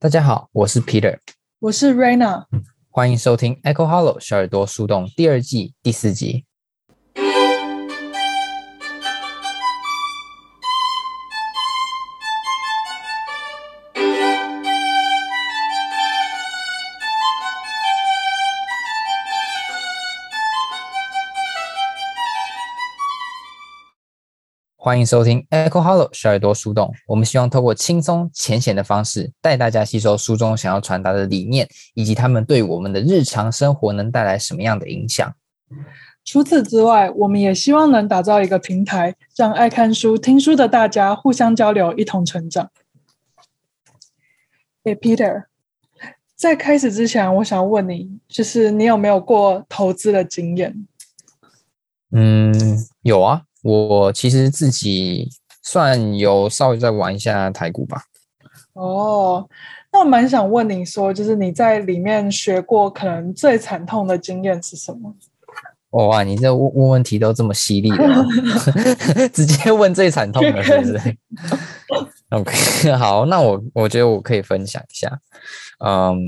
大家好，我是 Peter，我是 Raina，欢迎收听 Echo Hollow 小耳朵树洞第二季第四集。欢迎收听 Echo Hollow 小耳朵树洞。我们希望透过轻松浅显的方式，带大家吸收书中想要传达的理念，以及他们对我们的日常生活能带来什么样的影响。除此之外，我们也希望能打造一个平台，让爱看书、听书的大家互相交流，一同成长。诶，Peter，在开始之前，我想问你，就是你有没有过投资的经验？嗯，有啊。我其实自己算有稍微在玩一下台股吧。哦，那我蛮想问你说，就是你在里面学过可能最惨痛的经验是什么？哇，你这问问问题都这么犀利的，直接问最惨痛的是不是？OK，好，那我我觉得我可以分享一下。嗯，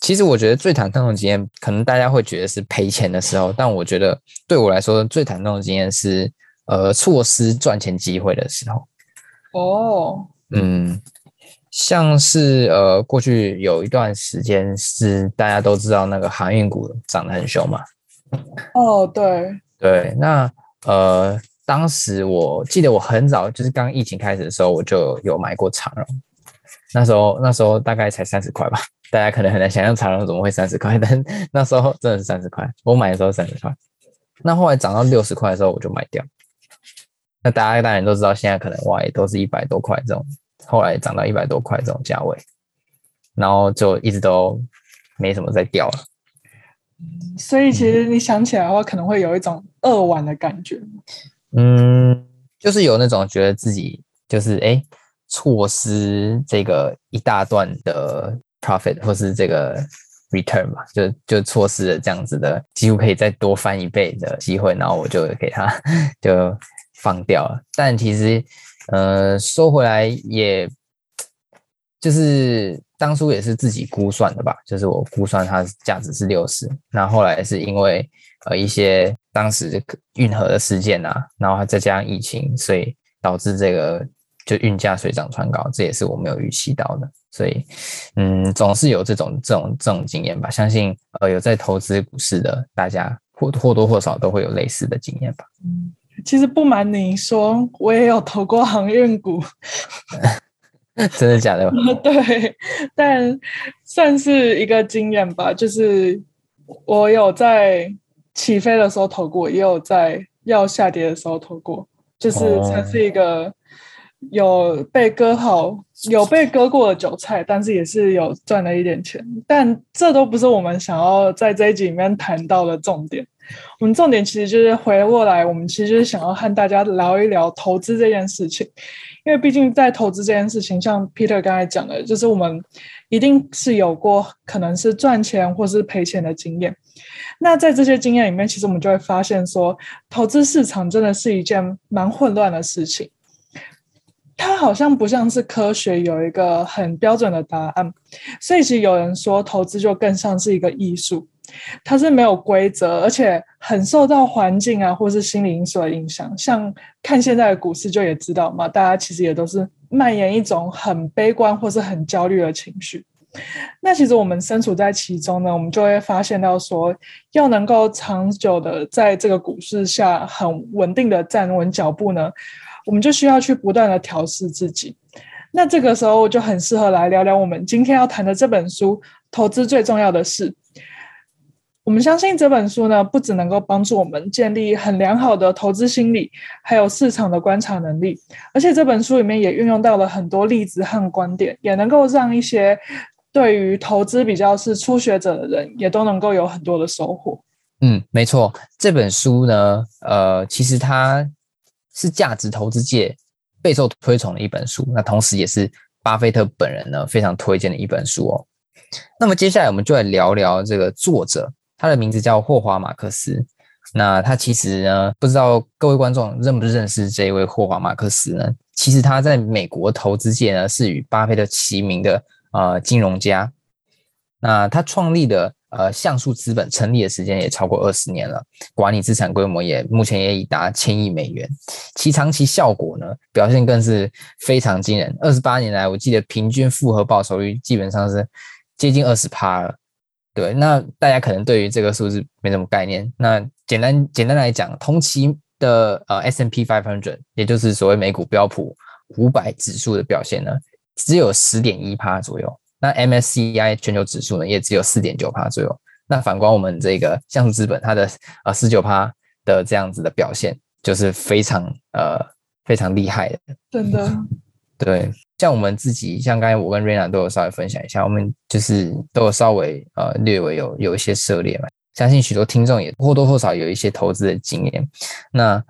其实我觉得最惨痛的经验，可能大家会觉得是赔钱的时候，但我觉得对我来说最惨痛的经验是。呃，错失赚钱机会的时候，哦，嗯，像是呃，过去有一段时间是大家都知道那个航运股涨得很凶嘛，哦，对，对，那呃，当时我记得我很早就是刚疫情开始的时候，我就有买过长荣，那时候那时候大概才三十块吧，大家可能很难想象长荣怎么会三十块，但那时候真的是三十块，我买的时候三十块，那后来涨到六十块的时候我就卖掉。那大家当然都知道，现在可能哇也都是一百多块这种，后来涨到一百多块这种价位，然后就一直都没什么再掉了。所以其实你想起来的话，可能会有一种扼腕的感觉。嗯，就是有那种觉得自己就是哎错失这个一大段的 profit 或是这个 return 嘛，就就错失了这样子的几乎可以再多翻一倍的机会，然后我就给他 就。放掉了，但其实，呃，收回来也，就是当初也是自己估算的吧，就是我估算它价值是六十，那后来是因为呃一些当时运河的事件啊，然后再加上疫情，所以导致这个就运价水涨船高，这也是我没有预期到的，所以嗯，总是有这种这种这种经验吧，相信呃有在投资股市的大家或或多或少都会有类似的经验吧。嗯。其实不瞒你说，我也有投过航运股，真的假的？对，但算是一个经验吧。就是我有在起飞的时候投过，也有在要下跌的时候投过，就是算是一个有被割好、有被割过的韭菜，但是也是有赚了一点钱。但这都不是我们想要在这一集里面谈到的重点。我们重点其实就是回过来，我们其实就是想要和大家聊一聊投资这件事情，因为毕竟在投资这件事情，像 Peter 刚才讲的，就是我们一定是有过可能是赚钱或是赔钱的经验。那在这些经验里面，其实我们就会发现说，投资市场真的是一件蛮混乱的事情，它好像不像是科学有一个很标准的答案，所以其实有人说，投资就更像是一个艺术。它是没有规则，而且很受到环境啊，或是心理因素的影响。像看现在的股市就也知道嘛，大家其实也都是蔓延一种很悲观或是很焦虑的情绪。那其实我们身处在其中呢，我们就会发现到说，要能够长久的在这个股市下很稳定的站稳脚步呢，我们就需要去不断的调试自己。那这个时候就很适合来聊聊我们今天要谈的这本书《投资最重要的事》。我们相信这本书呢，不只能够帮助我们建立很良好的投资心理，还有市场的观察能力，而且这本书里面也运用到了很多例子和观点，也能够让一些对于投资比较是初学者的人，也都能够有很多的收获。嗯，没错，这本书呢，呃，其实它是价值投资界备受推崇的一本书，那同时也是巴菲特本人呢非常推荐的一本书哦。那么接下来我们就来聊聊这个作者。他的名字叫霍华·马克思。那他其实呢，不知道各位观众认不认识这一位霍华·马克思呢？其实他在美国投资界呢，是与巴菲特齐名的呃金融家。那他创立的呃橡树资本成立的时间也超过二十年了，管理资产规模也目前也已达千亿美元，其长期效果呢表现更是非常惊人。二十八年来，我记得平均复合报酬率基本上是接近二十趴了。对，那大家可能对于这个数字没什么概念。那简单简单来讲，同期的呃 S&P 500，也就是所谓美股标普五百指数的表现呢，只有十点一趴左右。那 MSCI 全球指数呢，也只有四点九趴左右。那反观我们这个橡树资本，它的呃十九趴的这样子的表现，就是非常呃非常厉害的。真的，对，像我们自己，像刚才我跟瑞娜都有稍微分享一下，我们就是都有稍微呃略微有有一些涉猎嘛。相信许多听众也或多或少有一些投资的经验。那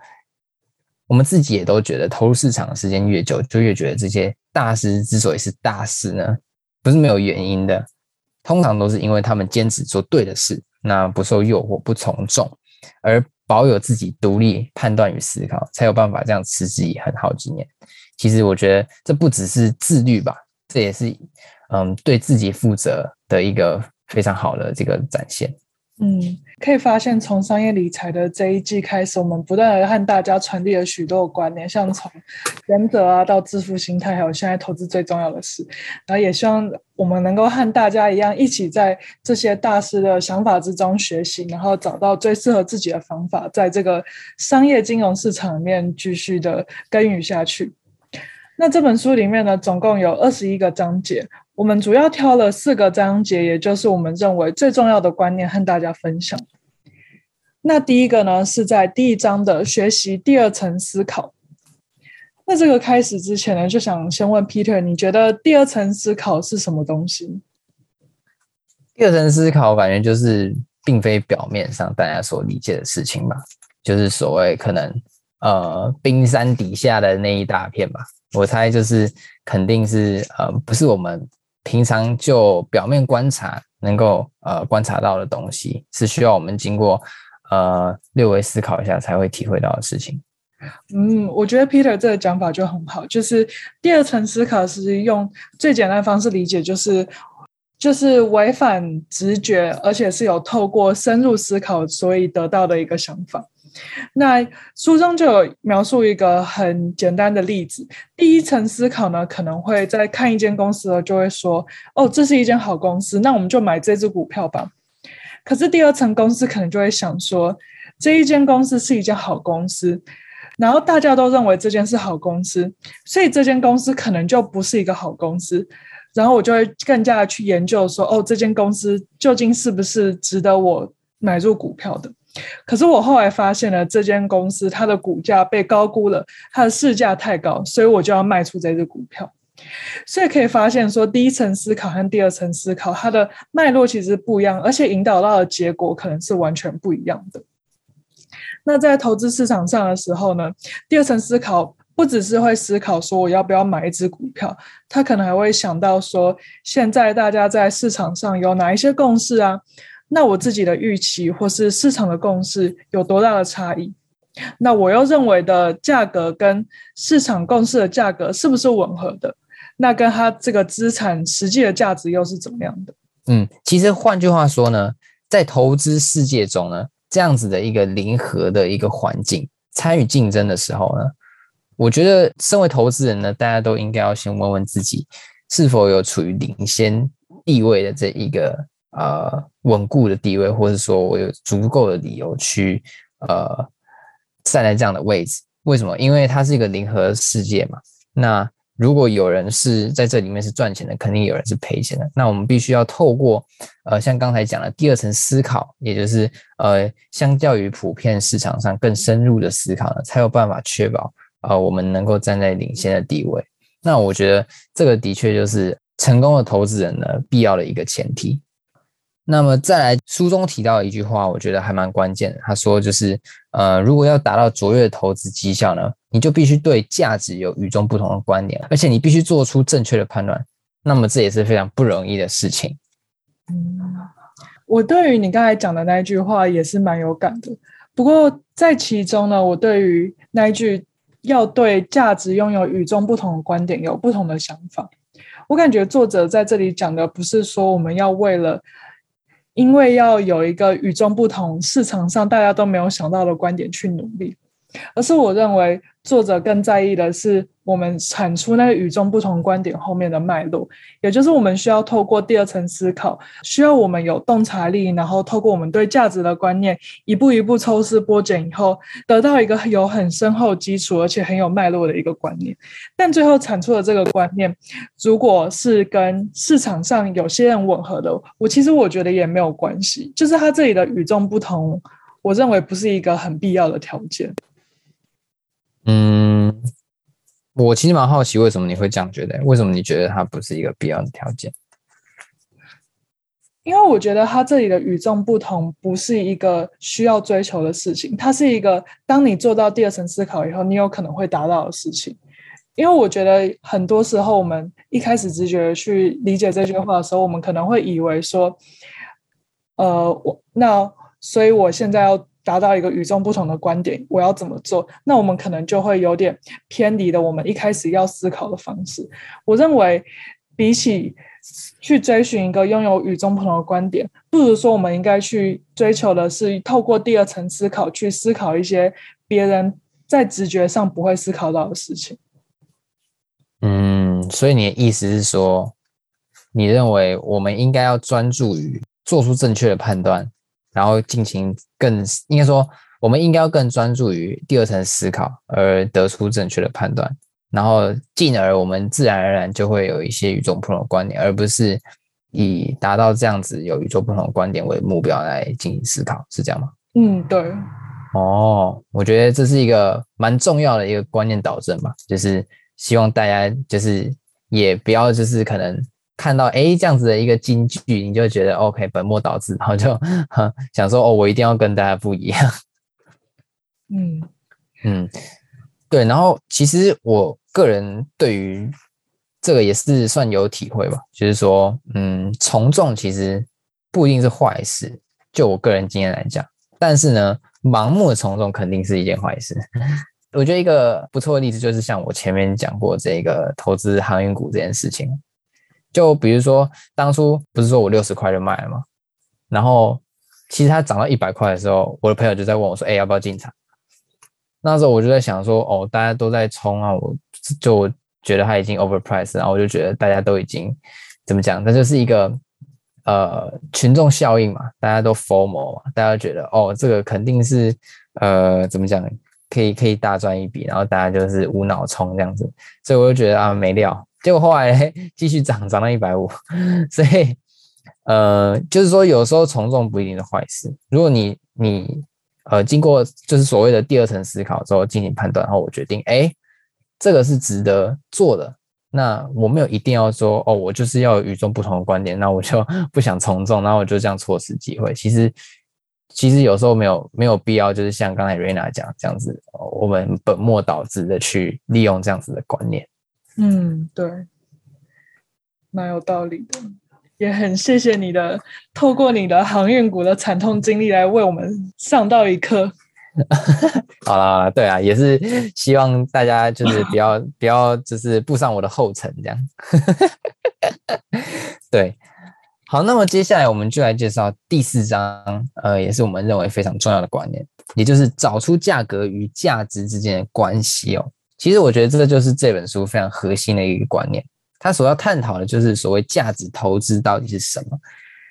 我们自己也都觉得，投入市场的时间越久，就越觉得这些大师之所以是大师呢，不是没有原因的，通常都是因为他们坚持做对的事，那不受诱惑、不从众，而保有自己独立判断与思考，才有办法这样持之以恒好几年。其实我觉得这不只是自律吧，这也是嗯对自己负责的一个非常好的这个展现。嗯，可以发现，从商业理财的这一季开始，我们不断的和大家传递了许多的观念，像从原则啊到致富心态，还有现在投资最重要的事。然后也希望我们能够和大家一样，一起在这些大师的想法之中学习，然后找到最适合自己的方法，在这个商业金融市场里面继续的耕耘下去。那这本书里面呢，总共有二十一个章节。我们主要挑了四个章节，也就是我们认为最重要的观念和大家分享。那第一个呢，是在第一章的学习第二层思考。那这个开始之前呢，就想先问 Peter，你觉得第二层思考是什么东西？第二层思考，我感觉就是并非表面上大家所理解的事情吧，就是所谓可能呃冰山底下的那一大片吧。我猜就是肯定是呃不是我们。平常就表面观察能够呃观察到的东西，是需要我们经过呃略微思考一下才会体会到的事情。嗯，我觉得 Peter 这个讲法就很好，就是第二层思考是用最简单的方式理解，就是就是违反直觉，而且是有透过深入思考所以得到的一个想法。那书中就有描述一个很简单的例子。第一层思考呢，可能会在看一间公司呢，就会说：“哦，这是一间好公司，那我们就买这支股票吧。”可是第二层公司可能就会想说：“这一间公司是一间好公司，然后大家都认为这间是好公司，所以这间公司可能就不是一个好公司。”然后我就会更加的去研究说：“哦，这间公司究竟是不是值得我买入股票的？”可是我后来发现了，这间公司它的股价被高估了，它的市价太高，所以我就要卖出这只股票。所以可以发现说，第一层思考和第二层思考，它的脉络其实不一样，而且引导到的结果可能是完全不一样的。那在投资市场上的时候呢，第二层思考不只是会思考说我要不要买一只股票，他可能还会想到说，现在大家在市场上有哪一些共识啊？那我自己的预期或是市场的共识有多大的差异？那我又认为的价格跟市场共识的价格是不是吻合的？那跟它这个资产实际的价值又是怎么样的？嗯，其实换句话说呢，在投资世界中呢，这样子的一个零和的一个环境，参与竞争的时候呢，我觉得身为投资人呢，大家都应该要先问问自己，是否有处于领先地位的这一个。呃，稳固的地位，或者说我有足够的理由去呃站在这样的位置。为什么？因为它是一个零和世界嘛。那如果有人是在这里面是赚钱的，肯定有人是赔钱的。那我们必须要透过呃，像刚才讲的第二层思考，也就是呃，相较于普遍市场上更深入的思考呢，才有办法确保呃我们能够站在领先的地位。那我觉得这个的确就是成功的投资人呢必要的一个前提。那么再来，书中提到一句话，我觉得还蛮关键的。他说，就是呃，如果要达到卓越的投资绩效呢，你就必须对价值有与众不同的观点，而且你必须做出正确的判断。那么这也是非常不容易的事情。嗯，我对于你刚才讲的那一句话也是蛮有感的。不过在其中呢，我对于那一句要对价值拥有与众不同的观点有不同的想法。我感觉作者在这里讲的不是说我们要为了，因为要有一个与众不同、市场上大家都没有想到的观点去努力，而是我认为作者更在意的是。我们产出那个与众不同观点后面的脉络，也就是我们需要透过第二层思考，需要我们有洞察力，然后透过我们对价值的观念，一步一步抽丝剥茧以后，得到一个有很深厚基础而且很有脉络的一个观念。但最后产出的这个观念，如果是跟市场上有些人吻合的，我其实我觉得也没有关系。就是他这里的与众不同，我认为不是一个很必要的条件。嗯。我其实蛮好奇，为什么你会这样觉得？为什么你觉得它不是一个必要的条件？因为我觉得它这里的与众不同不是一个需要追求的事情，它是一个当你做到第二层思考以后，你有可能会达到的事情。因为我觉得很多时候，我们一开始直觉去理解这句话的时候，我们可能会以为说，呃，我那所以我现在要。达到一个与众不同的观点，我要怎么做？那我们可能就会有点偏离了我们一开始要思考的方式。我认为，比起去追寻一个拥有与众不同的观点，不如说我们应该去追求的是透过第二层思考，去思考一些别人在直觉上不会思考到的事情。嗯，所以你的意思是说，你认为我们应该要专注于做出正确的判断？然后进行更应该说，我们应该要更专注于第二层思考，而得出正确的判断，然后进而我们自然而然就会有一些与众不同的观点，而不是以达到这样子有与众不同的观点为目标来进行思考，是这样吗？嗯，对。哦，我觉得这是一个蛮重要的一个观念导正吧，就是希望大家就是也不要就是可能。看到哎这样子的一个金句，你就觉得 OK，本末倒置，然后就 想说哦，我一定要跟大家不一样。嗯嗯，对。然后其实我个人对于这个也是算有体会吧，就是说，嗯，从众其实不一定是坏事，就我个人经验来讲。但是呢，盲目的从众肯定是一件坏事。我觉得一个不错的例子就是像我前面讲过这个投资航运股这件事情。就比如说，当初不是说我六十块就卖了吗？然后其实它涨到一百块的时候，我的朋友就在问我说：“哎，要不要进场？”那时候我就在想说：“哦，大家都在冲啊，我就觉得它已经 overpriced，然后我就觉得大家都已经怎么讲？那就是一个呃群众效应嘛，大家都 FOMO 嘛，大家觉得哦，这个肯定是呃怎么讲，可以可以大赚一笔，然后大家就是无脑冲这样子，所以我就觉得啊，没料。”结果后来继续涨，涨到一百五，所以呃，就是说有时候从众不一定是坏事。如果你你呃经过就是所谓的第二层思考之后进行判断，然后我决定，哎，这个是值得做的，那我没有一定要说哦，我就是要与众不同的观点，那我就不想从众，然后我就这样错失机会。其实其实有时候没有没有必要，就是像刚才瑞娜讲这样子，我们本末倒置的去利用这样子的观念。嗯，对，蛮有道理的，也很谢谢你的，透过你的航运股的惨痛经历来为我们上到一课。好了对啊，也是希望大家就是不要 不要就是步上我的后尘这样。对，好，那么接下来我们就来介绍第四章，呃，也是我们认为非常重要的观念，也就是找出价格与价值之间的关系哦。其实我觉得这就是这本书非常核心的一个观念，它所要探讨的就是所谓价值投资到底是什么。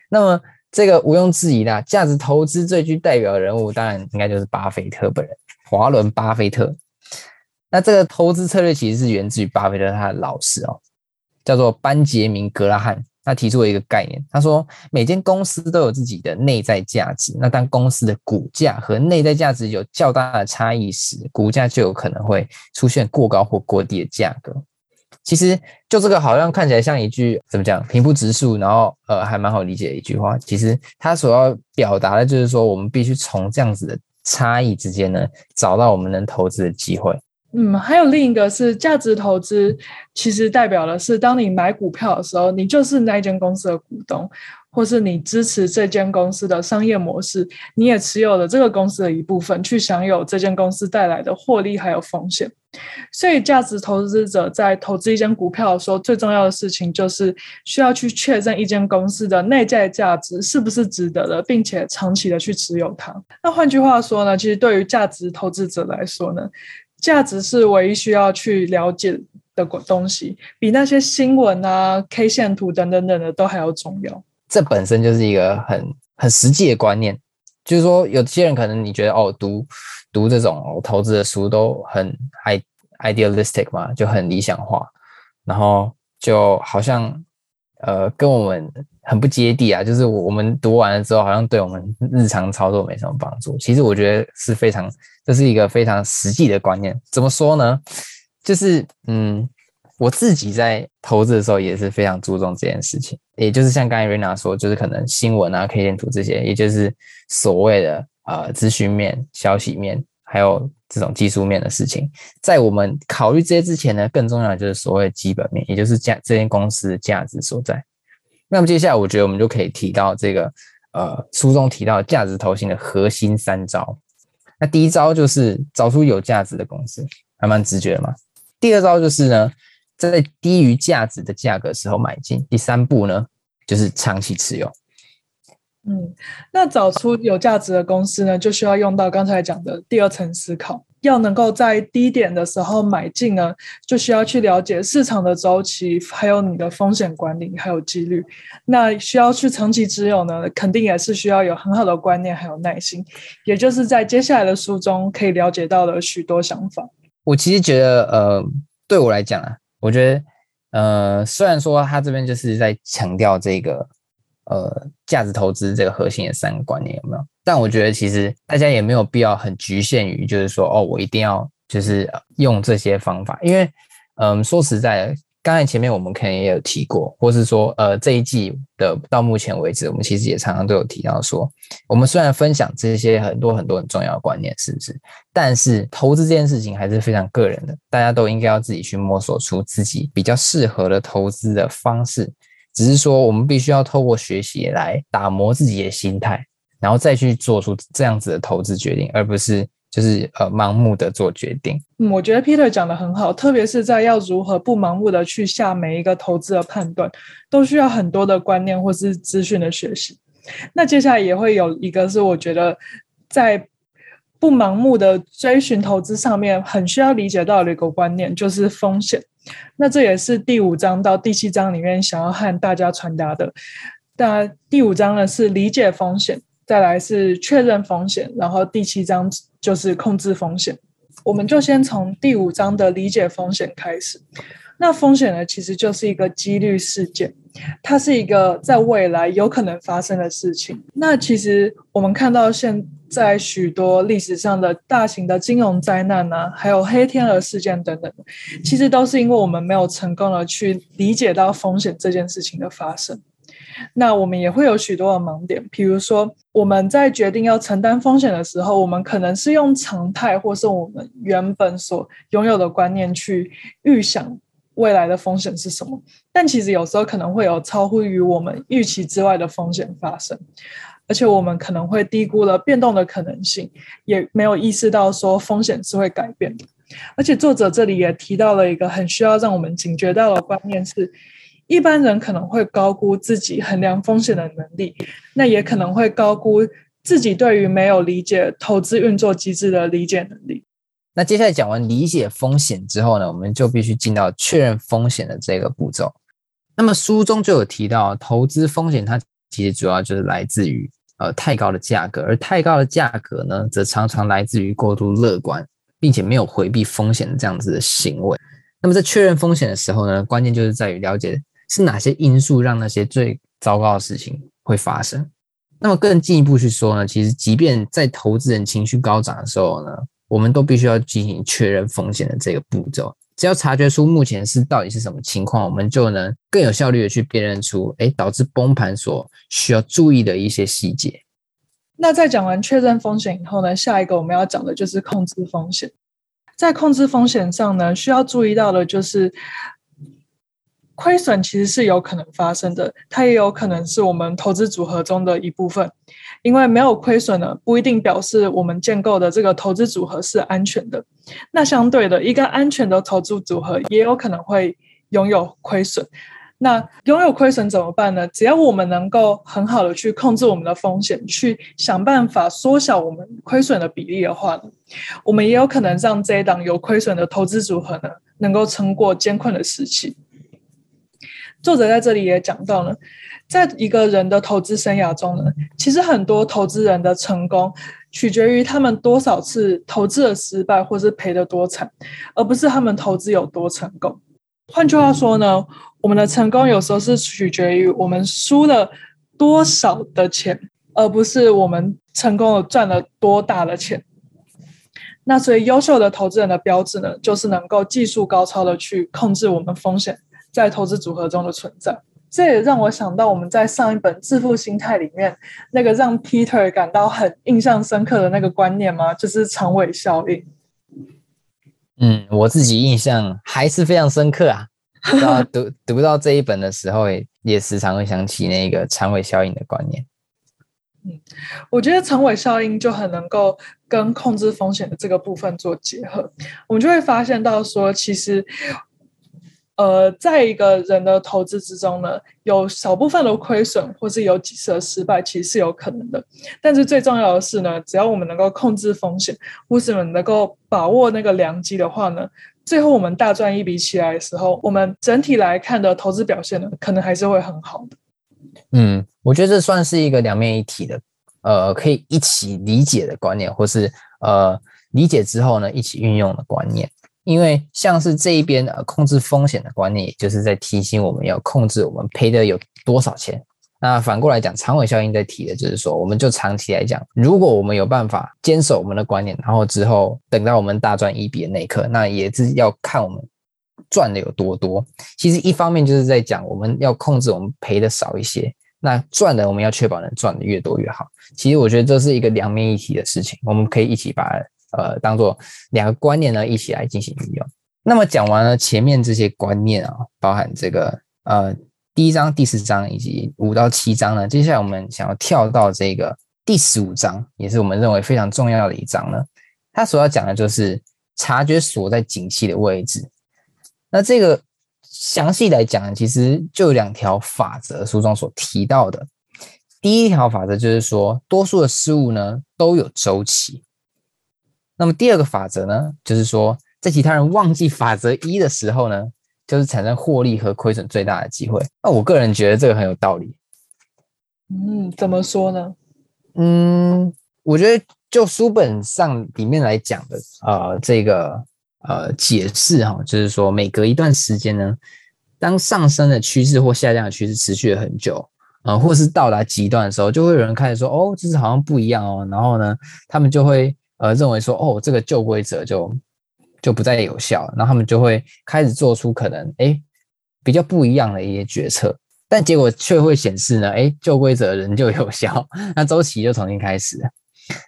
那么这个毋庸置疑啦，价值投资最具代表人物当然应该就是巴菲特本人，华伦巴菲特。那这个投资策略其实是源自于巴菲特他的老师哦，叫做班杰明格拉汉。他提出了一个概念，他说每间公司都有自己的内在价值，那当公司的股价和内在价值有较大的差异时，股价就有可能会出现过高或过低的价格。其实就这个好像看起来像一句怎么讲平铺直述，然后呃还蛮好理解的一句话。其实他所要表达的就是说，我们必须从这样子的差异之间呢，找到我们能投资的机会。嗯，还有另一个是价值投资，其实代表的是，当你买股票的时候，你就是那间公司的股东，或是你支持这间公司的商业模式，你也持有了这个公司的一部分，去享有这间公司带来的获利还有风险。所以，价值投资者在投资一间股票的时候，最重要的事情就是需要去确认一间公司的内在价值是不是值得的，并且长期的去持有它。那换句话说呢，其实对于价值投资者来说呢，价值是唯一需要去了解的东西，比那些新闻啊、K 线图等等等的都还要重要。这本身就是一个很很实际的观念，就是说，有些人可能你觉得哦，读。读这种投资的书都很 idealistic 嘛，就很理想化，然后就好像呃跟我们很不接地啊。就是我我们读完了之后，好像对我们日常操作没什么帮助。其实我觉得是非常，这是一个非常实际的观念。怎么说呢？就是嗯，我自己在投资的时候也是非常注重这件事情。也就是像刚才瑞娜说，就是可能新闻啊、K 线图这些，也就是所谓的。呃，资讯面、消息面，还有这种技术面的事情，在我们考虑这些之前呢，更重要的就是所谓基本面，也就是价这间公司的价值所在。那么接下来，我觉得我们就可以提到这个呃书中提到价值投信的核心三招。那第一招就是找出有价值的公司，还蛮直觉的嘛。第二招就是呢，在低于价值的价格时候买进。第三步呢，就是长期持有。嗯，那找出有价值的公司呢，就需要用到刚才讲的第二层思考。要能够在低点的时候买进呢，就需要去了解市场的周期，还有你的风险管理，还有纪律。那需要去长期持有呢，肯定也是需要有很好的观念，还有耐心。也就是在接下来的书中可以了解到的许多想法。我其实觉得，呃，对我来讲啊，我觉得，呃，虽然说他这边就是在强调这个。呃，价值投资这个核心的三个观念有没有？但我觉得其实大家也没有必要很局限于，就是说哦，我一定要就是用这些方法，因为嗯，说实在的，刚才前面我们可能也有提过，或是说呃这一季的到目前为止，我们其实也常常都有提到说，我们虽然分享这些很多很多很重要的观念，是不是？但是投资这件事情还是非常个人的，大家都应该要自己去摸索出自己比较适合的投资的方式。只是说，我们必须要透过学习来打磨自己的心态，然后再去做出这样子的投资决定，而不是就是呃盲目的做决定。嗯，我觉得 Peter 讲得很好，特别是在要如何不盲目的去下每一个投资的判断，都需要很多的观念或是资讯的学习。那接下来也会有一个是我觉得在不盲目的追寻投资上面，很需要理解到的一个观念，就是风险。那这也是第五章到第七章里面想要和大家传达的。那第五章呢是理解风险，再来是确认风险，然后第七章就是控制风险。我们就先从第五章的理解风险开始。那风险呢，其实就是一个几率事件，它是一个在未来有可能发生的事情。那其实我们看到现在许多历史上的大型的金融灾难呢、啊，还有黑天鹅事件等等，其实都是因为我们没有成功的去理解到风险这件事情的发生。那我们也会有许多的盲点，比如说我们在决定要承担风险的时候，我们可能是用常态或是我们原本所拥有的观念去预想。未来的风险是什么？但其实有时候可能会有超乎于我们预期之外的风险发生，而且我们可能会低估了变动的可能性，也没有意识到说风险是会改变的。而且作者这里也提到了一个很需要让我们警觉到的观念是：一般人可能会高估自己衡量风险的能力，那也可能会高估自己对于没有理解投资运作机制的理解能力。那接下来讲完理解风险之后呢，我们就必须进到确认风险的这个步骤。那么书中就有提到，投资风险它其实主要就是来自于呃太高的价格，而太高的价格呢，则常常来自于过度乐观，并且没有回避风险的这样子的行为。那么在确认风险的时候呢，关键就是在于了解是哪些因素让那些最糟糕的事情会发生。那么更进一步去说呢，其实即便在投资人情绪高涨的时候呢，我们都必须要进行确认风险的这个步骤，只要察觉出目前是到底是什么情况，我们就能更有效率的去辨认出，诶，导致崩盘所需要注意的一些细节。那在讲完确认风险以后呢，下一个我们要讲的就是控制风险。在控制风险上呢，需要注意到的就是，亏损其实是有可能发生的，它也有可能是我们投资组合中的一部分。因为没有亏损呢，不一定表示我们建构的这个投资组合是安全的。那相对的，一个安全的投资组合也有可能会拥有亏损。那拥有亏损怎么办呢？只要我们能够很好的去控制我们的风险，去想办法缩小我们亏损的比例的话，我们也有可能让这一档有亏损的投资组合呢，能够撑过艰困的时期。作者在这里也讲到了。在一个人的投资生涯中呢，其实很多投资人的成功取决于他们多少次投资的失败，或是赔的多惨，而不是他们投资有多成功。换句话说呢，我们的成功有时候是取决于我们输了多少的钱，而不是我们成功的赚了多大的钱。那所以，优秀的投资人的标志呢，就是能够技术高超的去控制我们风险在投资组合中的存在。这也让我想到我们在上一本《致富心态》里面那个让 Peter 感到很印象深刻的那个观念吗？就是长尾效应。嗯，我自己印象还是非常深刻啊。读读到这一本的时候，也也时常会想起那个长尾效应的观念。嗯，我觉得长尾效应就很能够跟控制风险的这个部分做结合，我们就会发现到说，其实。呃，在一个人的投资之中呢，有少部分的亏损，或是有几次的失败，其实是有可能的。但是最重要的是呢，只要我们能够控制风险，或是我们能够把握那个良机的话呢，最后我们大赚一笔起来的时候，我们整体来看的投资表现呢，可能还是会很好的。嗯，我觉得这算是一个两面一体的，呃，可以一起理解的观念，或是呃理解之后呢，一起运用的观念。因为像是这一边呃控制风险的观念，也就是在提醒我们要控制我们赔的有多少钱。那反过来讲，长尾效应在提的就是说，我们就长期来讲，如果我们有办法坚守我们的观念，然后之后等到我们大赚一笔的那一刻，那也是要看我们赚的有多多。其实一方面就是在讲我们要控制我们赔的少一些，那赚的我们要确保能赚的越多越好。其实我觉得这是一个两面一体的事情，我们可以一起把。呃，当做两个观念呢，一起来进行运用。那么讲完了前面这些观念啊，包含这个呃第一章、第四章以及五到七章呢，接下来我们想要跳到这个第十五章，也是我们认为非常重要的一章呢。它所要讲的就是察觉所在景气的位置。那这个详细来讲，其实就有两条法则，书中所提到的。第一条法则就是说，多数的事物呢都有周期。那么第二个法则呢，就是说，在其他人忘记法则一的时候呢，就是产生获利和亏损最大的机会。那我个人觉得这个很有道理。嗯，怎么说呢？嗯，我觉得就书本上里面来讲的，呃，这个呃解释哈，就是说每隔一段时间呢，当上升的趋势或下降的趋势持续了很久，呃，或是到达极端的时候，就会有人开始说，哦，这是好像不一样哦，然后呢，他们就会。呃，认为说哦，这个旧规则就就不再有效，然后他们就会开始做出可能诶比较不一样的一些决策，但结果却会显示呢，诶旧规则仍旧有效，那周期就重新开始。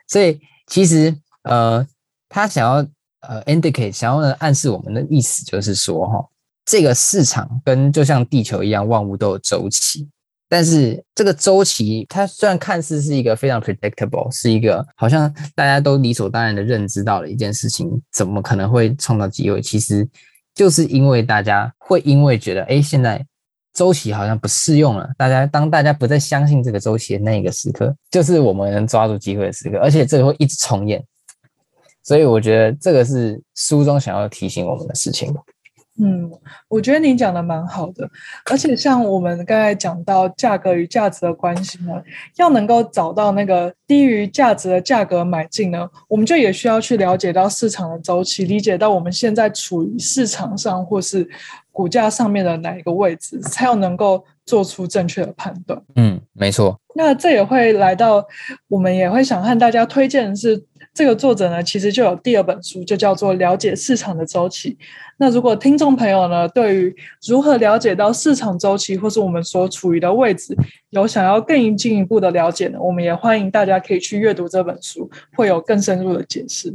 所以其实呃，他想要呃 indicate 想要呢暗示我们的意思就是说哈，这个市场跟就像地球一样，万物都有周期。但是这个周期，它虽然看似是一个非常 predictable，是一个好像大家都理所当然的认知到了一件事情，怎么可能会创造机会？其实就是因为大家会因为觉得，哎，现在周期好像不适用了。大家当大家不再相信这个周期的那一个时刻，就是我们能抓住机会的时刻，而且这个会一直重演。所以我觉得这个是书中想要提醒我们的事情。嗯，我觉得你讲的蛮好的，而且像我们刚才讲到价格与价值的关系呢，要能够找到那个低于价值的价格买进呢，我们就也需要去了解到市场的周期，理解到我们现在处于市场上或是股价上面的哪一个位置，才有能够做出正确的判断。嗯，没错。那这也会来到，我们也会想和大家推荐的是。这个作者呢，其实就有第二本书，就叫做《了解市场的周期》。那如果听众朋友呢，对于如何了解到市场周期，或是我们所处于的位置，有想要更进一步的了解呢，我们也欢迎大家可以去阅读这本书，会有更深入的解释。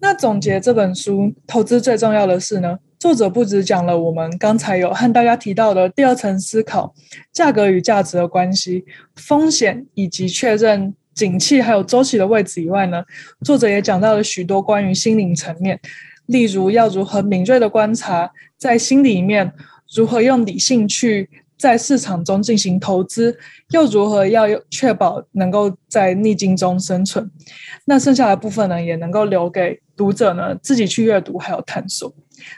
那总结这本书，投资最重要的是呢，作者不止讲了我们刚才有和大家提到的第二层思考，价格与价值的关系、风险以及确认景气还有周期的位置以外呢，作者也讲到了许多关于心灵层面，例如要如何敏锐的观察，在心里面如何用理性去在市场中进行投资，又如何要确保能够在逆境中生存。那剩下的部分呢，也能够留给读者呢自己去阅读还有探索。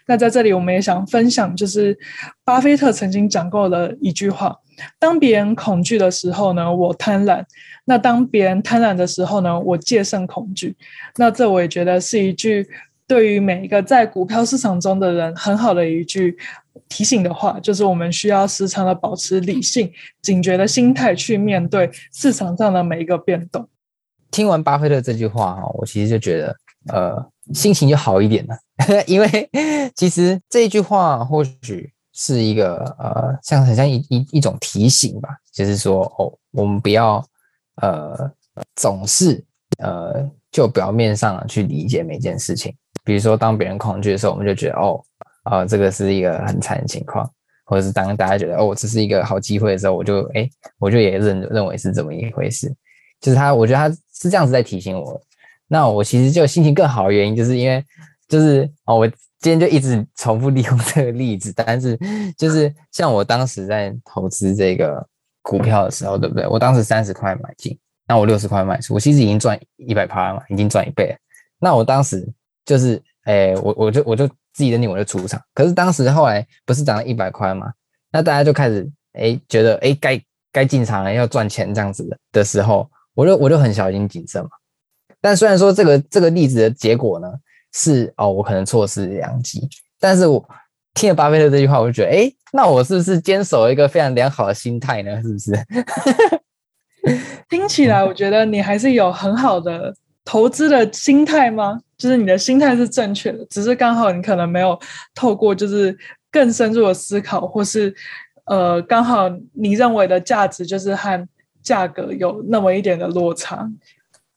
那在这里，我们也想分享，就是巴菲特曾经讲过的一句话：当别人恐惧的时候呢，我贪婪；那当别人贪婪的时候呢，我戒慎恐惧。那这我也觉得是一句对于每一个在股票市场中的人很好的一句提醒的话，就是我们需要时常的保持理性、警觉的心态去面对市场上的每一个变动。听完巴菲特这句话哈，我其实就觉得呃心情就好一点了，因为其实这一句话或许是一个呃像很像一一一种提醒吧，就是说哦，我们不要呃总是呃就表面上去理解每件事情，比如说当别人恐惧的时候，我们就觉得哦啊、这个是一个很惨的情况，或者是当大家觉得哦这是一个好机会的时候，我就哎我就也认认为是这么一回事。就是他，我觉得他是这样子在提醒我。那我其实就心情更好的原因，就是因为就是哦，我今天就一直重复利用这个例子。但是就是像我当时在投资这个股票的时候，对不对？我当时三十块买进，那我六十块卖出，我其实已经赚一百趴嘛，已经赚一倍了。那我当时就是，哎，我我就我就自己认定我就出场。可是当时后来不是涨了一百块吗？那大家就开始哎觉得哎该该进场了，要赚钱这样子的的时候。我就我就很小心谨慎嘛，但虽然说这个这个例子的结果呢是哦，我可能错失良机，但是我听了巴菲特这句话，我就觉得，哎，那我是不是坚守一个非常良好的心态呢？是不是？听起来我觉得你还是有很好的投资的心态吗？就是你的心态是正确的，只是刚好你可能没有透过就是更深入的思考，或是呃，刚好你认为的价值就是和。价格有那么一点的落差，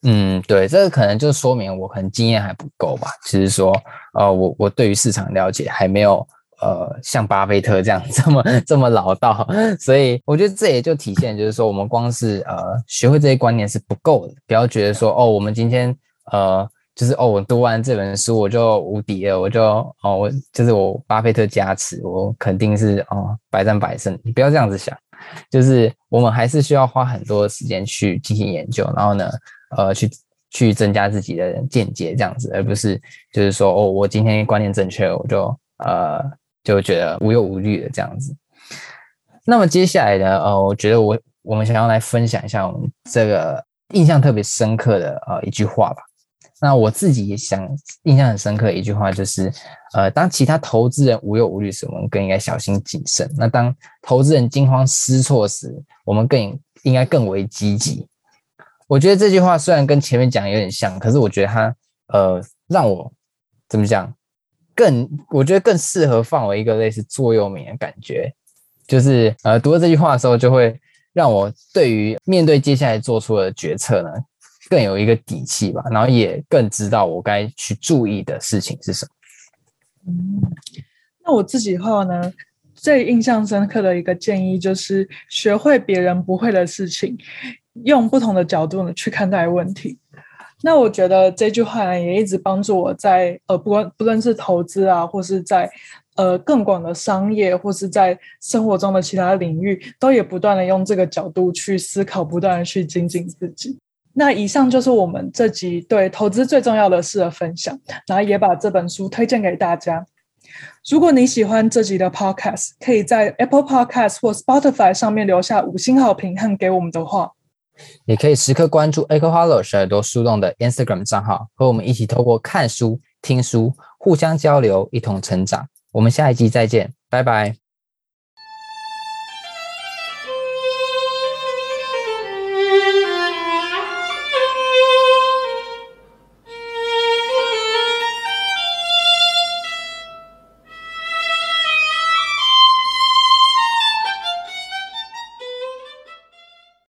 嗯，对，这个可能就说明我可能经验还不够吧。其实说，呃，我我对于市场了解还没有呃像巴菲特这样这么 这么老道，所以我觉得这也就体现就是说，我们光是呃学会这些观念是不够的。不要觉得说哦，我们今天呃就是哦，我读完这本书我就无敌了，我就哦我就是我巴菲特加持，我肯定是哦百战百胜。你不要这样子想。就是我们还是需要花很多时间去进行研究，然后呢，呃，去去增加自己的见解，这样子，而不是就是说，哦，我今天观念正确，我就呃就觉得无忧无虑的这样子。那么接下来呢，呃，我觉得我我们想要来分享一下我们这个印象特别深刻的呃一句话吧。那我自己也想印象很深刻的一句话就是，呃，当其他投资人无忧无虑时，我们更应该小心谨慎。那当投资人惊慌失措时，我们更应该更为积极。我觉得这句话虽然跟前面讲有点像，可是我觉得它，呃，让我怎么讲，更我觉得更适合放为一个类似座右铭的感觉。就是，呃，读了这句话的时候，就会让我对于面对接下来做出的决策呢。更有一个底气吧，然后也更知道我该去注意的事情是什么。那我自己话呢，最印象深刻的一个建议就是学会别人不会的事情，用不同的角度呢去看待问题。那我觉得这句话呢也一直帮助我在呃，不管不论是投资啊，或是在呃更广的商业，或是在生活中的其他领域，都也不断的用这个角度去思考，不断的去精进自己。那以上就是我们这集对投资最重要的事的分享，然后也把这本书推荐给大家。如果你喜欢这集的 Podcast，可以在 Apple Podcast 或 Spotify 上面留下五星好评和给我们的话，也可以时刻关注 Echo Hollow 小耳朵树洞的 Instagram 账号，和我们一起透过看书、听书，互相交流，一同成长。我们下一集再见，拜拜。